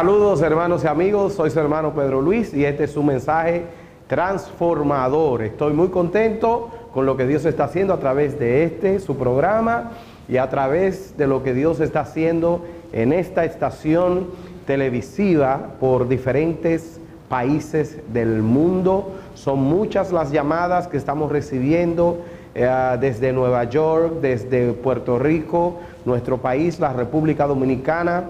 Saludos hermanos y amigos, soy su hermano Pedro Luis y este es su mensaje transformador. Estoy muy contento con lo que Dios está haciendo a través de este, su programa, y a través de lo que Dios está haciendo en esta estación televisiva por diferentes países del mundo. Son muchas las llamadas que estamos recibiendo eh, desde Nueva York, desde Puerto Rico, nuestro país, la República Dominicana,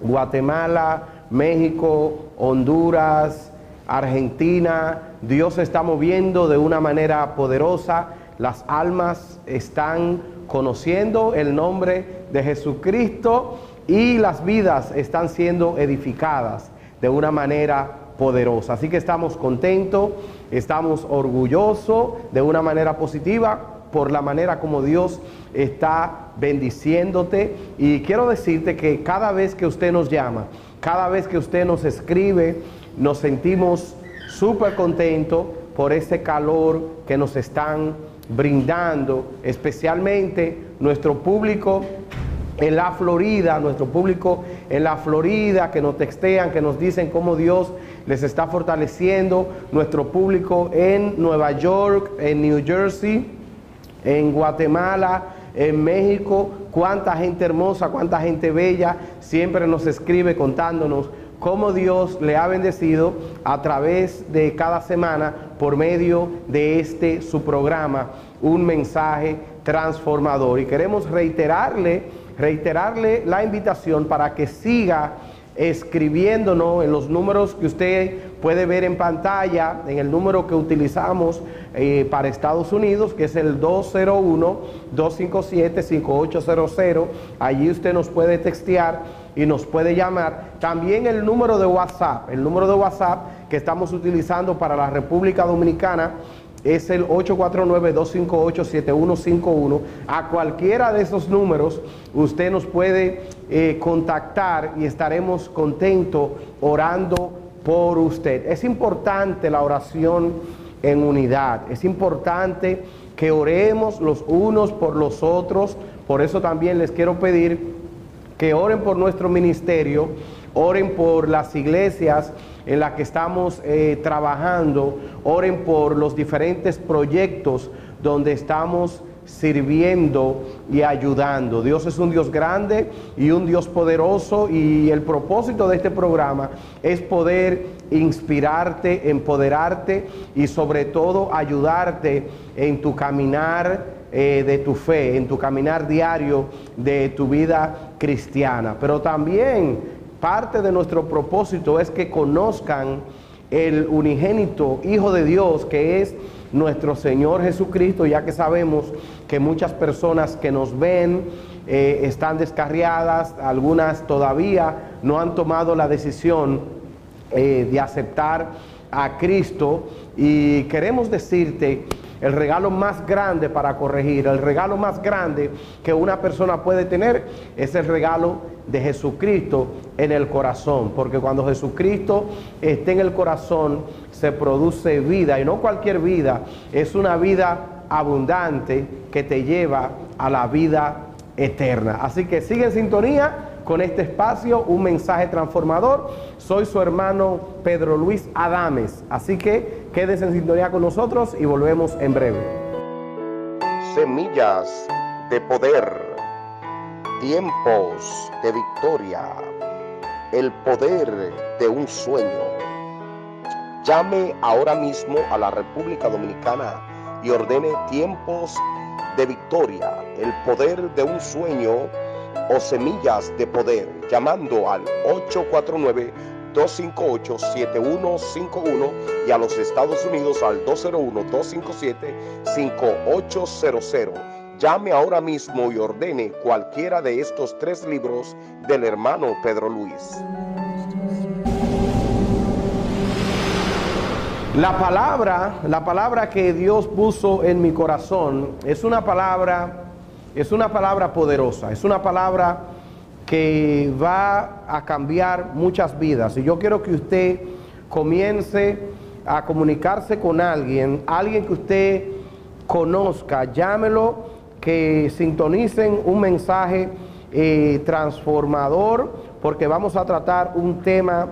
Guatemala, México, Honduras, Argentina. Dios se está moviendo de una manera poderosa. Las almas están conociendo el nombre de Jesucristo y las vidas están siendo edificadas de una manera poderosa. Así que estamos contentos, estamos orgullosos de una manera positiva por la manera como Dios está bendiciéndote. Y quiero decirte que cada vez que usted nos llama, cada vez que usted nos escribe, nos sentimos súper contentos por ese calor que nos están brindando, especialmente nuestro público en la Florida, nuestro público en la Florida, que nos textean, que nos dicen cómo Dios les está fortaleciendo, nuestro público en Nueva York, en New Jersey, en Guatemala, en México, cuánta gente hermosa, cuánta gente bella siempre nos escribe contándonos cómo Dios le ha bendecido a través de cada semana por medio de este su programa, un mensaje transformador. Y queremos reiterarle, reiterarle la invitación para que siga escribiéndonos en los números que usted puede ver en pantalla, en el número que utilizamos eh, para Estados Unidos, que es el 201-257-5800. Allí usted nos puede textear y nos puede llamar. También el número de WhatsApp, el número de WhatsApp que estamos utilizando para la República Dominicana es el 849-258-7151. A cualquiera de esos números usted nos puede eh, contactar y estaremos contentos orando por usted. Es importante la oración en unidad. Es importante que oremos los unos por los otros. Por eso también les quiero pedir que oren por nuestro ministerio, oren por las iglesias en las que estamos eh, trabajando, oren por los diferentes proyectos donde estamos sirviendo y ayudando. Dios es un Dios grande y un Dios poderoso y el propósito de este programa es poder inspirarte, empoderarte y sobre todo ayudarte en tu caminar eh, de tu fe, en tu caminar diario de tu vida cristiana. Pero también parte de nuestro propósito es que conozcan el unigénito Hijo de Dios que es nuestro Señor Jesucristo, ya que sabemos que muchas personas que nos ven eh, están descarriadas, algunas todavía no han tomado la decisión eh, de aceptar a Cristo. Y queremos decirte el regalo más grande para corregir, el regalo más grande que una persona puede tener es el regalo de Jesucristo en el corazón, porque cuando Jesucristo esté en el corazón se produce vida y no cualquier vida, es una vida abundante que te lleva a la vida eterna. Así que sigue en sintonía con este espacio, un mensaje transformador. Soy su hermano Pedro Luis Adames, así que quédese en sintonía con nosotros y volvemos en breve. Semillas de poder, tiempos de victoria, el poder de un sueño. Llame ahora mismo a la República Dominicana y ordene tiempos de victoria, el poder de un sueño o semillas de poder llamando al 849-258-7151 y a los Estados Unidos al 201-257-5800. Llame ahora mismo y ordene cualquiera de estos tres libros del hermano Pedro Luis. La palabra, la palabra que Dios puso en mi corazón es una palabra es una palabra poderosa, es una palabra que va a cambiar muchas vidas. Y yo quiero que usted comience a comunicarse con alguien, alguien que usted conozca, llámelo, que sintonicen un mensaje eh, transformador porque vamos a tratar un tema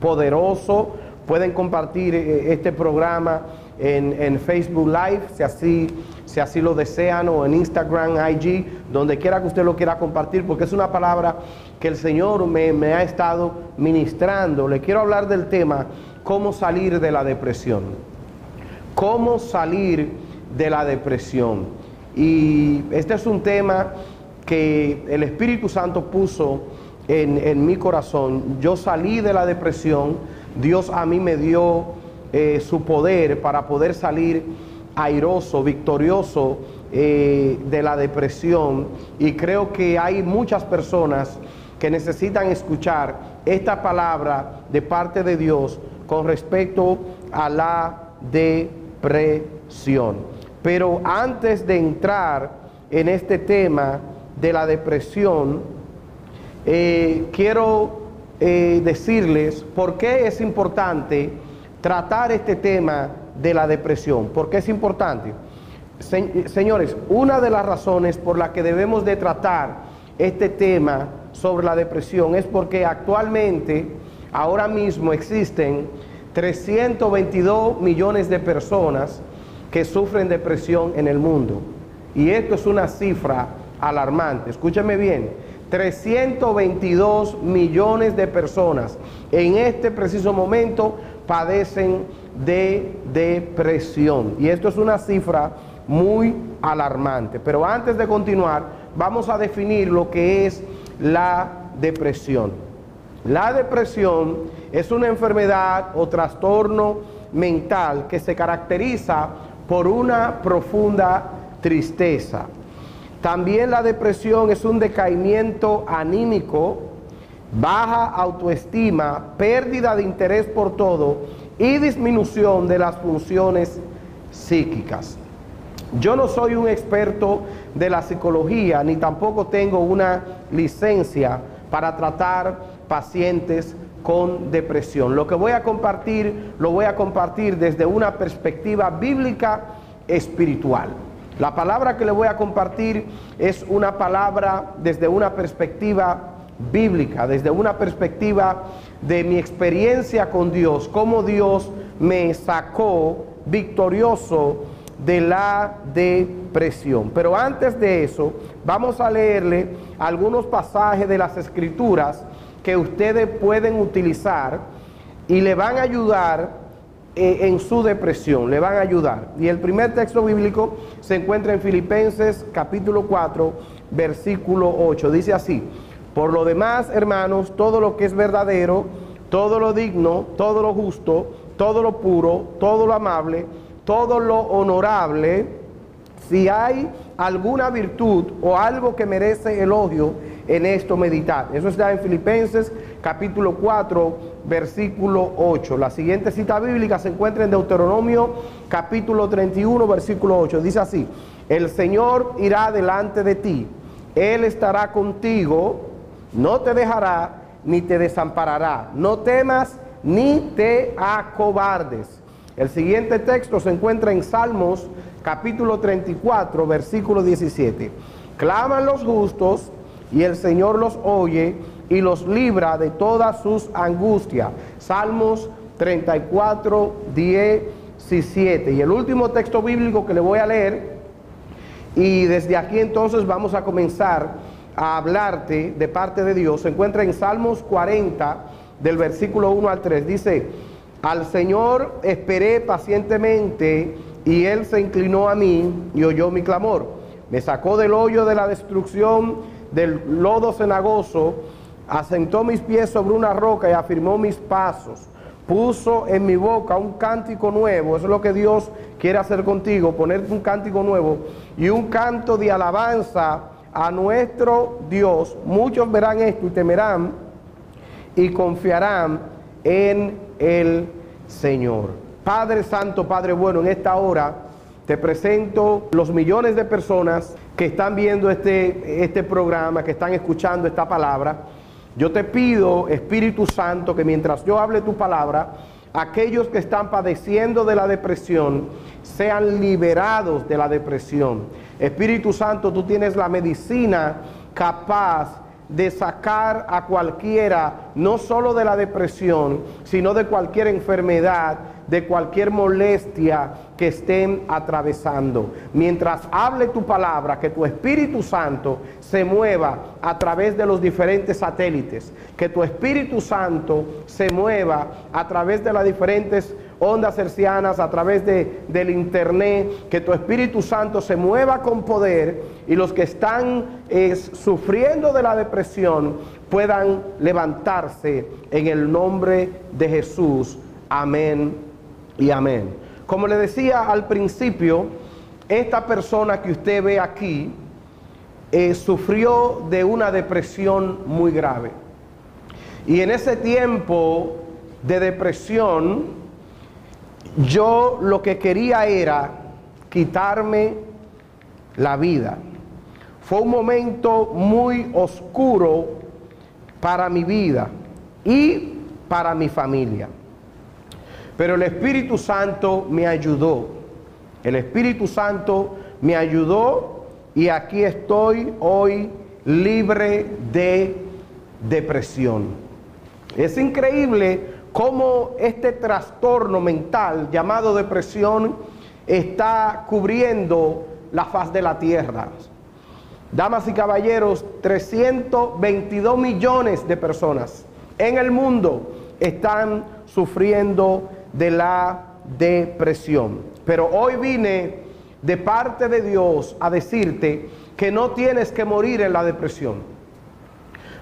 poderoso. Pueden compartir eh, este programa en, Facebook Live, si así, si así lo desean, o en Instagram, IG, donde quiera que usted lo quiera compartir, porque es una palabra que el Señor me, me ha estado ministrando. Le quiero hablar del tema, cómo salir de la depresión. Cómo salir de la depresión. Y este es un tema que el Espíritu Santo puso en, en mi corazón. Yo salí de la depresión, Dios a mí me dio eh, su poder para poder salir airoso, victorioso eh, de la depresión. Y creo que hay muchas personas que necesitan escuchar esta palabra de parte de Dios con respecto a la depresión. Pero antes de entrar en este tema de la depresión, eh, quiero decirles por qué es importante tratar este tema de la depresión. porque es importante? señores, una de las razones por las que debemos de tratar este tema sobre la depresión es porque actualmente, ahora mismo existen 322 millones de personas que sufren depresión en el mundo. Y esto es una cifra alarmante. Escúchame bien, 322 millones de personas en este preciso momento padecen de depresión. Y esto es una cifra muy alarmante. Pero antes de continuar, vamos a definir lo que es la depresión. La depresión es una enfermedad o trastorno mental que se caracteriza por una profunda tristeza. También la depresión es un decaimiento anímico baja autoestima, pérdida de interés por todo y disminución de las funciones psíquicas. Yo no soy un experto de la psicología ni tampoco tengo una licencia para tratar pacientes con depresión. Lo que voy a compartir lo voy a compartir desde una perspectiva bíblica espiritual. La palabra que le voy a compartir es una palabra desde una perspectiva bíblica, desde una perspectiva de mi experiencia con Dios, cómo Dios me sacó victorioso de la depresión. Pero antes de eso, vamos a leerle algunos pasajes de las escrituras que ustedes pueden utilizar y le van a ayudar eh, en su depresión, le van a ayudar. Y el primer texto bíblico se encuentra en Filipenses capítulo 4, versículo 8. Dice así, por lo demás, hermanos, todo lo que es verdadero, todo lo digno, todo lo justo, todo lo puro, todo lo amable, todo lo honorable, si hay alguna virtud o algo que merece elogio, en esto meditar. Eso está en Filipenses capítulo 4, versículo 8. La siguiente cita bíblica se encuentra en Deuteronomio capítulo 31, versículo 8. Dice así, el Señor irá delante de ti, Él estará contigo no te dejará ni te desamparará. No temas ni te acobardes. El siguiente texto se encuentra en Salmos capítulo 34, versículo 17. Claman los justos y el Señor los oye y los libra de todas sus angustias. Salmos 34, 17. Y el último texto bíblico que le voy a leer, y desde aquí entonces vamos a comenzar a hablarte de parte de Dios se encuentra en Salmos 40, del versículo 1 al 3. Dice, al Señor esperé pacientemente y Él se inclinó a mí y oyó mi clamor. Me sacó del hoyo de la destrucción, del lodo cenagoso, asentó mis pies sobre una roca y afirmó mis pasos. Puso en mi boca un cántico nuevo, eso es lo que Dios quiere hacer contigo, ponerte un cántico nuevo y un canto de alabanza a nuestro Dios, muchos verán esto y temerán y confiarán en el Señor. Padre Santo, Padre bueno, en esta hora te presento los millones de personas que están viendo este, este programa, que están escuchando esta palabra. Yo te pido, Espíritu Santo, que mientras yo hable tu palabra, aquellos que están padeciendo de la depresión sean liberados de la depresión Espíritu Santo, tú tienes la medicina capaz de sacar a cualquiera, no solo de la depresión, sino de cualquier enfermedad, de cualquier molestia que estén atravesando. Mientras hable tu palabra, que tu Espíritu Santo se mueva a través de los diferentes satélites, que tu Espíritu Santo se mueva a través de las diferentes ondas hercianas, a través de, del internet, que tu Espíritu Santo se mueva con poder y los que están sufriendo de la depresión puedan levantarse en el nombre de Jesús. Amén y amén. Como le decía al principio, esta persona que usted ve aquí eh, sufrió de una depresión muy grave. Y en ese tiempo de depresión, yo lo que quería era quitarme la vida. Fue un momento muy oscuro para mi vida y para mi familia. Pero el Espíritu Santo me ayudó. El Espíritu Santo me ayudó y aquí estoy hoy libre de depresión. Es increíble cómo este trastorno mental llamado depresión está cubriendo la faz de la tierra. Damas y caballeros, 322 millones de personas en el mundo están sufriendo de la depresión. Pero hoy vine de parte de Dios a decirte que no tienes que morir en la depresión.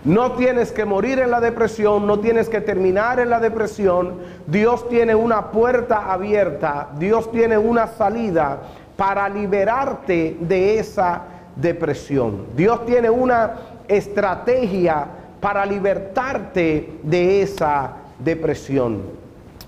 No tienes que morir en la depresión, no tienes que terminar en la depresión. Dios tiene una puerta abierta, Dios tiene una salida para liberarte de esa depresión. Dios tiene una estrategia para libertarte de esa depresión.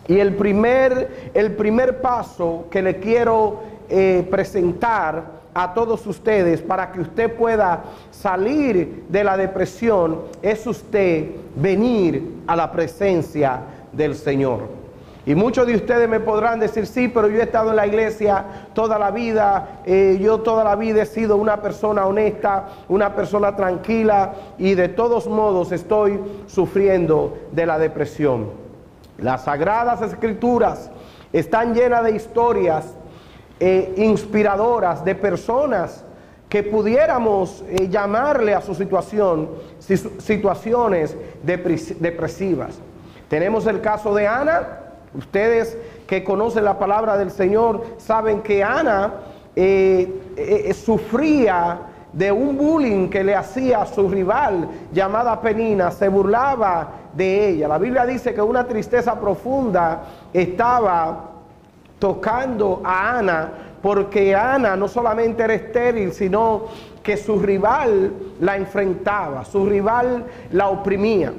Y el primer, el primer paso que le quiero eh, presentar a todos ustedes para que usted pueda salir de la depresión es usted venir a la presencia del Señor. Y muchos de ustedes me podrán decir, sí, pero yo he estado en la iglesia toda la vida, eh, yo toda la vida he sido una persona honesta, una persona tranquila y de todos modos estoy sufriendo de la depresión. Las sagradas escrituras están llenas de historias eh, inspiradoras de personas que pudiéramos eh, llamarle a su situación situaciones depresivas. Tenemos el caso de Ana. Ustedes que conocen la palabra del Señor saben que Ana eh, sufría de un bullying que le hacía a su rival llamada Penina, se burlaba de ella. La Biblia dice que una tristeza profunda estaba tocando a Ana, porque Ana no solamente era estéril, sino que su rival la enfrentaba, su rival la oprimía.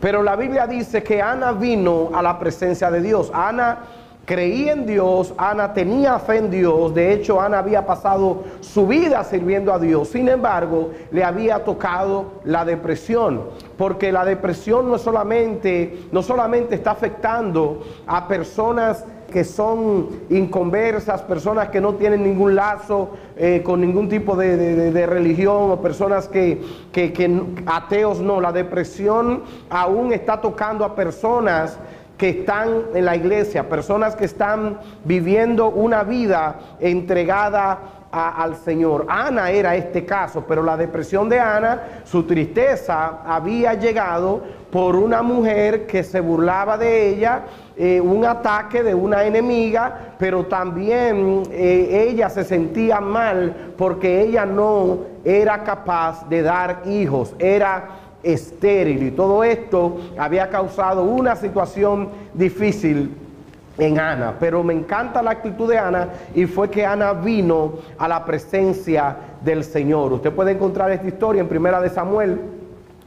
Pero la Biblia dice que Ana vino a la presencia de Dios. Ana creía en Dios, Ana tenía fe en Dios, de hecho Ana había pasado su vida sirviendo a Dios, sin embargo le había tocado la depresión, porque la depresión no solamente, no solamente está afectando a personas que son inconversas, personas que no tienen ningún lazo eh, con ningún tipo de, religión o personas que, que ateos no, la depresión aún está tocando a personas que están en la iglesia, personas que están viviendo una vida entregada al Señor. Ana era este caso, pero la depresión de Ana, su tristeza había llegado por una mujer que se burlaba de ella, eh, un ataque de una enemiga, pero también eh, ella se sentía mal porque ella no era capaz de dar hijos, era estéril y todo esto había causado una situación difícil en Ana, pero me encanta la actitud de Ana y fue que Ana vino a la presencia del Señor. Usted puede encontrar esta historia en Primera de Samuel.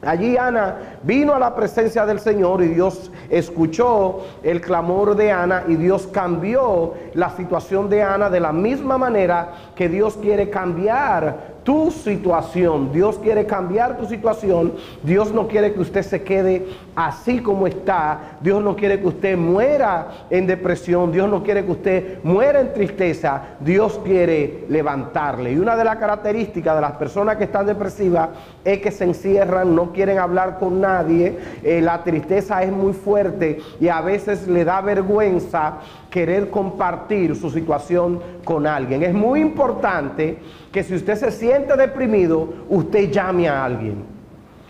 Allí Ana vino a la presencia del Señor y Dios escuchó el clamor de Ana y Dios cambió la situación de Ana de la misma manera que Dios quiere cambiar tu situación. Dios quiere cambiar tu situación. Dios no quiere que usted se quede así como está. Dios no quiere que usted muera en depresión. Dios no quiere que usted muera en tristeza. Dios quiere levantarle. Y una de las características de las personas que están depresivas es que se encierran, no quieren hablar con nadie. Eh, la tristeza es muy fuerte y a veces le da vergüenza querer compartir su situación con alguien. Es muy importante que si usted se deprimido, usted llame a alguien.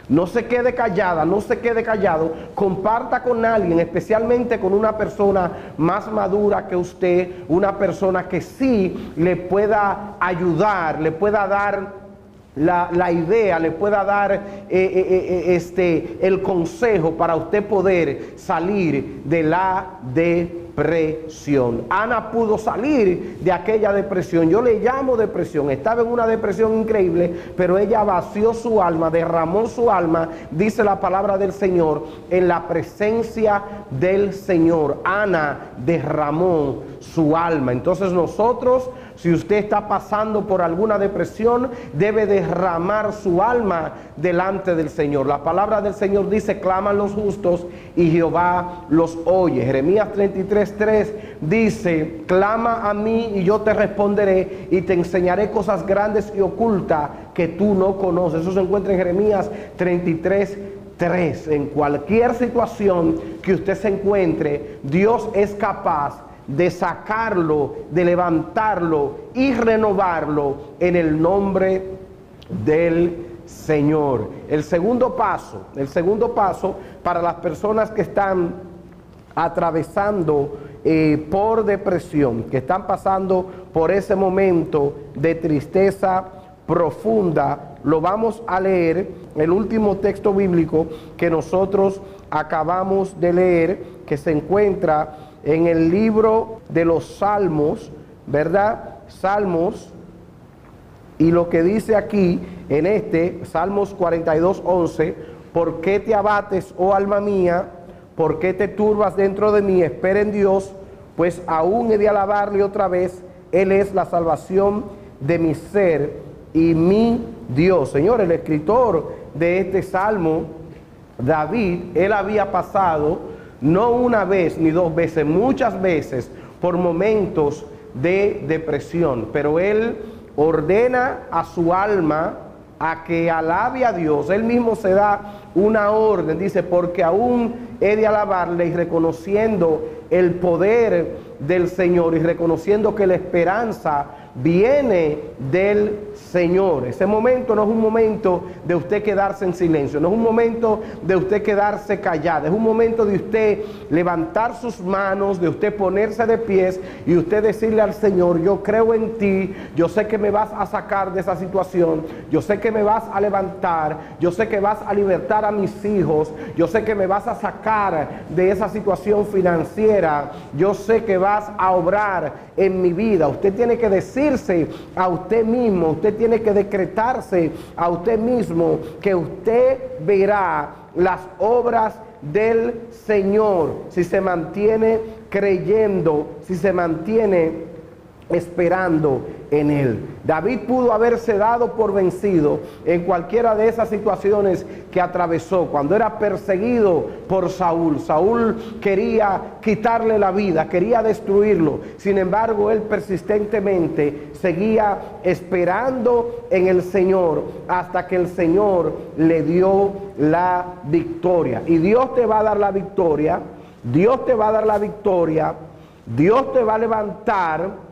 No se quede callada, no se quede callado, comparta con alguien, especialmente con una persona más madura que usted, una persona que sí le pueda ayudar, le pueda dar la, idea, le pueda dar eh, eh, eh, este, el consejo para usted poder salir de la depresión. Ana pudo salir de aquella depresión. Yo le llamo depresión. Estaba en una depresión increíble, pero ella vació su alma, derramó su alma, dice la palabra del Señor, en la presencia del Señor. Ana derramó su alma. Entonces nosotros si usted está pasando por alguna depresión, debe derramar su alma delante del Señor. La palabra del Señor dice, claman los justos y Jehová los oye. Jeremías 33.3 dice, clama a mí y yo te responderé y te enseñaré cosas grandes y ocultas que tú no conoces. Eso se encuentra en Jeremías 33. 3. En cualquier situación que usted se encuentre, Dios es capaz de sacarlo, de levantarlo y renovarlo en el nombre del Señor. El segundo paso, el segundo paso para las personas que están atravesando eh, por depresión, que están pasando por ese momento de tristeza profunda, lo vamos a leer, el último texto bíblico que nosotros acabamos de leer, que se encuentra en el libro de los Salmos, ¿verdad? Salmos, y lo que dice aquí en este, Salmos 42, 11, ¿por qué te abates, oh alma mía? ¿Por qué te turbas dentro de mí? Espera en Dios, pues aún he de alabarle otra vez. Él es la salvación de mi ser y mi Dios. Señor, el escritor de este salmo, David, él había pasado no una vez ni dos veces, muchas veces por momentos de depresión, pero él ordena a su alma a que alabe a Dios. Él mismo se da una orden, dice, porque aún he de alabarle y reconociendo el poder del Señor y reconociendo que la esperanza viene del Señor. Ese momento no es un momento de usted quedarse en silencio, no es un momento de usted quedarse callado, es un momento de usted levantar sus manos, de usted ponerse de pies y usted decirle al Señor, yo creo en ti, yo sé que me vas a sacar de esa situación, yo sé que me vas a levantar, yo sé que vas a libertar a mis hijos, yo sé que me vas a sacar de esa situación financiera, yo sé que vas a obrar en mi vida. Usted tiene que a usted mismo, usted tiene que decretarse a usted mismo que usted verá las obras del Señor. Si se mantiene creyendo, si se mantiene esperando en él. David pudo haberse dado por vencido en cualquiera de esas situaciones que atravesó. Cuando era perseguido por Saúl, Saúl quería quitarle la vida, quería destruirlo. Sin embargo, él persistentemente seguía esperando en el Señor hasta que el Señor le dio la victoria. Y Dios te va a dar la victoria, Dios te va a dar la victoria, Dios te va a levantar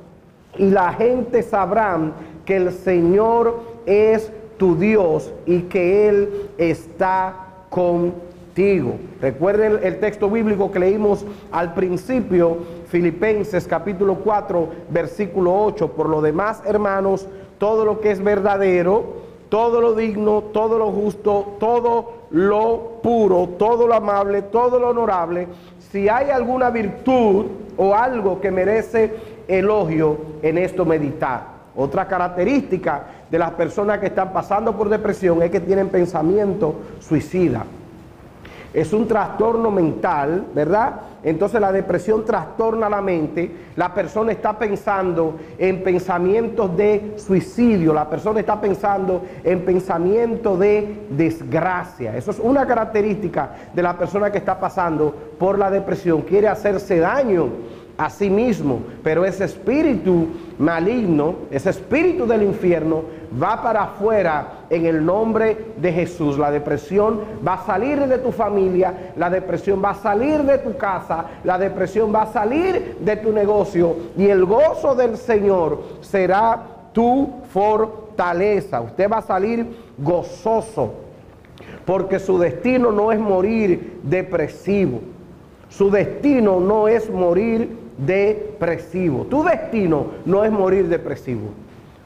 y la gente sabrá que el Señor es tu Dios y que Él está contigo. Recuerden el texto bíblico que leímos al principio, Filipenses capítulo 4, versículo 8. Por lo demás, hermanos, todo lo que es verdadero, todo lo digno, todo lo justo, todo lo puro, todo lo amable, todo lo honorable, si hay alguna virtud o algo que merece elogio en esto meditar. Otra característica de las personas que están pasando por depresión es que tienen pensamiento suicida. Es un trastorno mental, ¿verdad? entonces la depresión trastorna la mente, la persona está pensando en pensamientos de suicidio, la persona está pensando en pensamientos de desgracia. Eso es una característica de la persona que está pasando por la depresión, quiere hacerse daño a sí mismo, pero ese espíritu maligno, ese espíritu del infierno, va para afuera en el nombre de Jesús. La depresión va a salir de tu familia, la depresión va a salir de tu casa, la depresión va a salir de tu negocio y el gozo del Señor será tu fortaleza. Usted va a salir gozoso porque su destino no es morir depresivo. Su destino no es morir depresivo. Tu destino no es morir depresivo.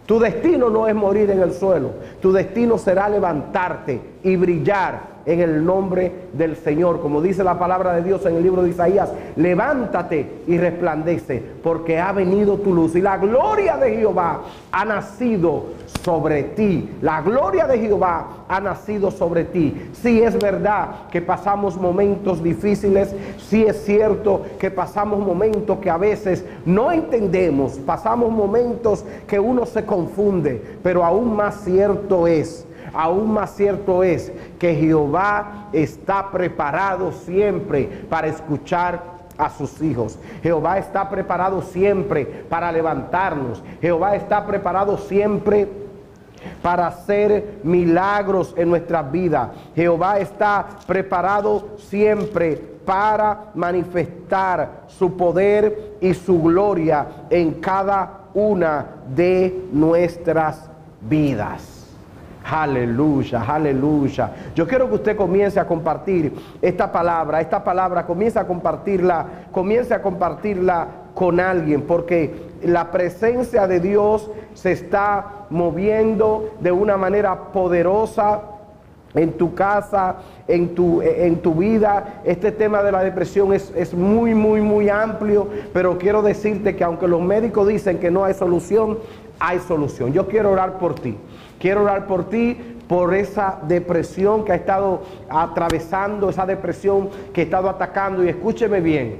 Tu destino no es morir en el suelo. Tu destino será levantarte y brillar en el nombre del Señor. Como dice la palabra de Dios en el libro de Isaías, levántate y resplandece, porque ha venido tu luz y la gloria de Jehová ha nacido sobre ti. La gloria de Jehová ha nacido sobre ti. Si es verdad que pasamos momentos difíciles, si es cierto que pasamos momentos que a veces no entendemos, pasamos momentos que uno se confunde, pero aún más cierto es aún más cierto es que Jehová está preparado siempre para escuchar a sus hijos. Jehová está preparado siempre para levantarnos. Jehová está preparado siempre para hacer milagros en nuestras vidas. Jehová está preparado siempre para manifestar su poder y su gloria en cada una de nuestras vidas. Aleluya, aleluya. Yo quiero que usted comience a compartir esta palabra, esta palabra, comience a compartirla, comience a compartirla con alguien, porque la presencia de Dios se está moviendo de una manera poderosa en tu casa, en tu, en tu vida. Este tema de la depresión es, es, muy, muy, muy amplio, pero quiero decirte que aunque los médicos dicen que no hay solución, hay solución. Yo quiero orar por ti. Quiero orar por ti, por esa depresión que ha estado atravesando, esa depresión que ha estado atacando. Y escúcheme bien,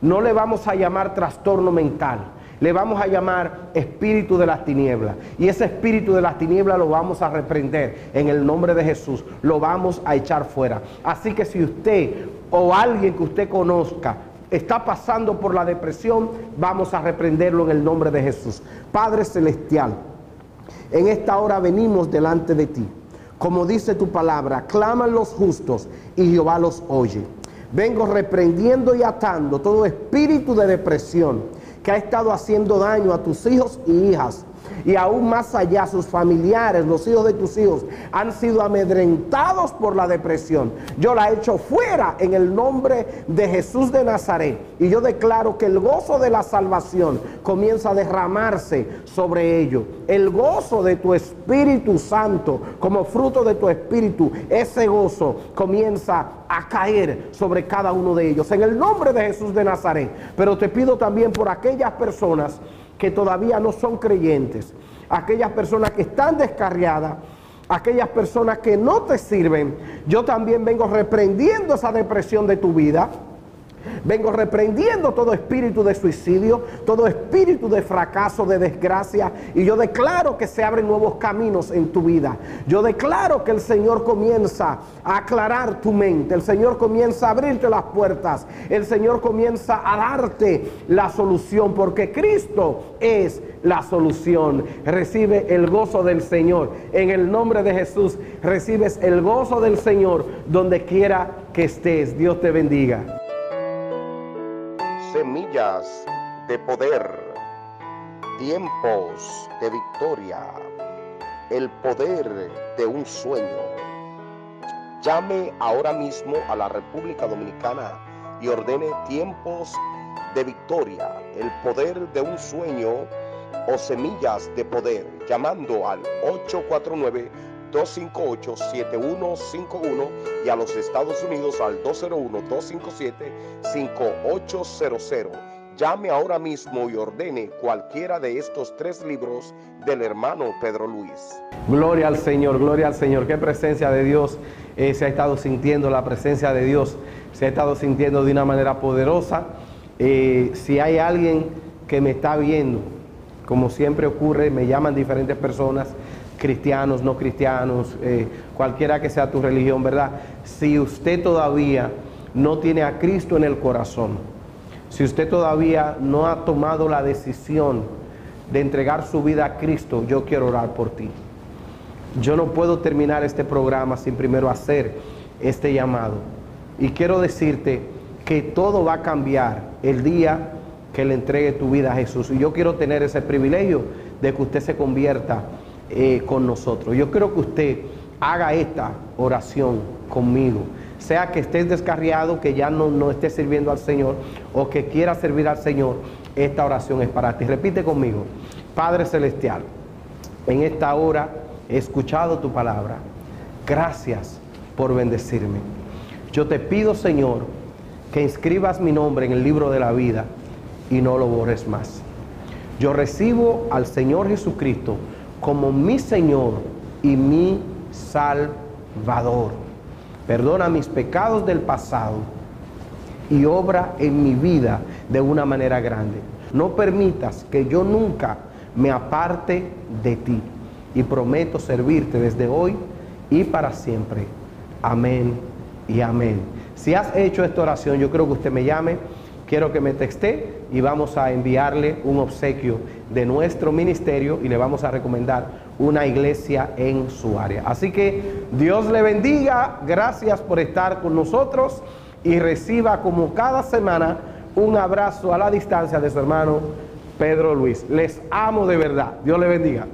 no le vamos a llamar trastorno mental, le vamos a llamar espíritu de las tinieblas. Y ese espíritu de las tinieblas lo vamos a reprender en el nombre de Jesús, lo vamos a echar fuera. Así que si usted o alguien que usted conozca está pasando por la depresión, vamos a reprenderlo en el nombre de Jesús. Padre Celestial. En esta hora venimos delante de ti. Como dice tu palabra, claman los justos y Jehová los oye. Vengo reprendiendo y atando todo espíritu de depresión que ha estado haciendo daño a tus hijos y hijas y aún más allá sus familiares, los hijos de tus hijos, han sido amedrentados por la depresión. Yo la he hecho fuera en el nombre de Jesús de Nazaret. Y yo declaro que el gozo de la salvación comienza a derramarse sobre ellos. El gozo de tu Espíritu Santo, como fruto de tu Espíritu, ese gozo comienza a caer sobre cada uno de ellos. En el nombre de Jesús de Nazaret. Pero te pido también por aquellas personas que todavía no son creyentes, aquellas personas que están descarriadas, aquellas personas que no te sirven, yo también vengo reprendiendo esa depresión de tu vida Vengo reprendiendo todo espíritu de suicidio, todo espíritu de fracaso, de desgracia. Y yo declaro que se abren nuevos caminos en tu vida. Yo declaro que el Señor comienza a aclarar tu mente. El Señor comienza a abrirte las puertas. El Señor comienza a darte la solución. Porque Cristo es la solución. Recibe el gozo del Señor. En el nombre de Jesús recibes el gozo del Señor donde quiera que estés. Dios te bendiga de poder, tiempos de victoria, el poder de un sueño. Llame ahora mismo a la República Dominicana y ordene tiempos de victoria, el poder de un sueño o semillas de poder, llamando al 849 258-7151 y a los Estados Unidos al 201-257-5800. Llame ahora mismo y ordene cualquiera de estos tres libros del hermano Pedro Luis. Gloria al Señor, gloria al Señor. Qué presencia de Dios eh, se ha estado sintiendo, la presencia de Dios se ha estado sintiendo de una manera poderosa. Eh, si hay alguien que me está viendo, como siempre ocurre, me llaman diferentes personas, cristianos, no cristianos, eh, cualquiera que sea tu religión, ¿verdad? Si usted todavía no tiene a Cristo en el corazón, si usted todavía no ha tomado la decisión de entregar su vida a Cristo, yo quiero orar por ti. Yo no puedo terminar este programa sin primero hacer este llamado. Y quiero decirte que todo va a cambiar el día que le entregue tu vida a Jesús. Y yo quiero tener ese privilegio de que usted se convierta eh, con nosotros. Yo quiero que usted haga esta oración conmigo. Sea que estés descarriado, que ya no, no estés sirviendo al Señor o que quiera servir al Señor, esta oración es para ti. Repite conmigo. Padre Celestial, en esta hora he escuchado tu palabra. Gracias por bendecirme. Yo te pido, Señor, que inscribas mi nombre en el libro de la vida y no lo borres más. Yo recibo al Señor Jesucristo como mi Señor y mi Salvador. Perdona mis pecados del pasado y obra en mi vida de una manera grande. No permitas que yo nunca me aparte de ti y prometo servirte desde hoy y para siempre. Amén y amén. Si has hecho esta oración, yo creo que usted me llame, quiero que me texte y vamos a enviarle un obsequio de nuestro ministerio y le vamos a recomendar una iglesia en su área. Así que Dios le bendiga, gracias por estar con nosotros y reciba como cada semana un abrazo a la distancia de su hermano Pedro Luis. Les amo de verdad. Dios le bendiga.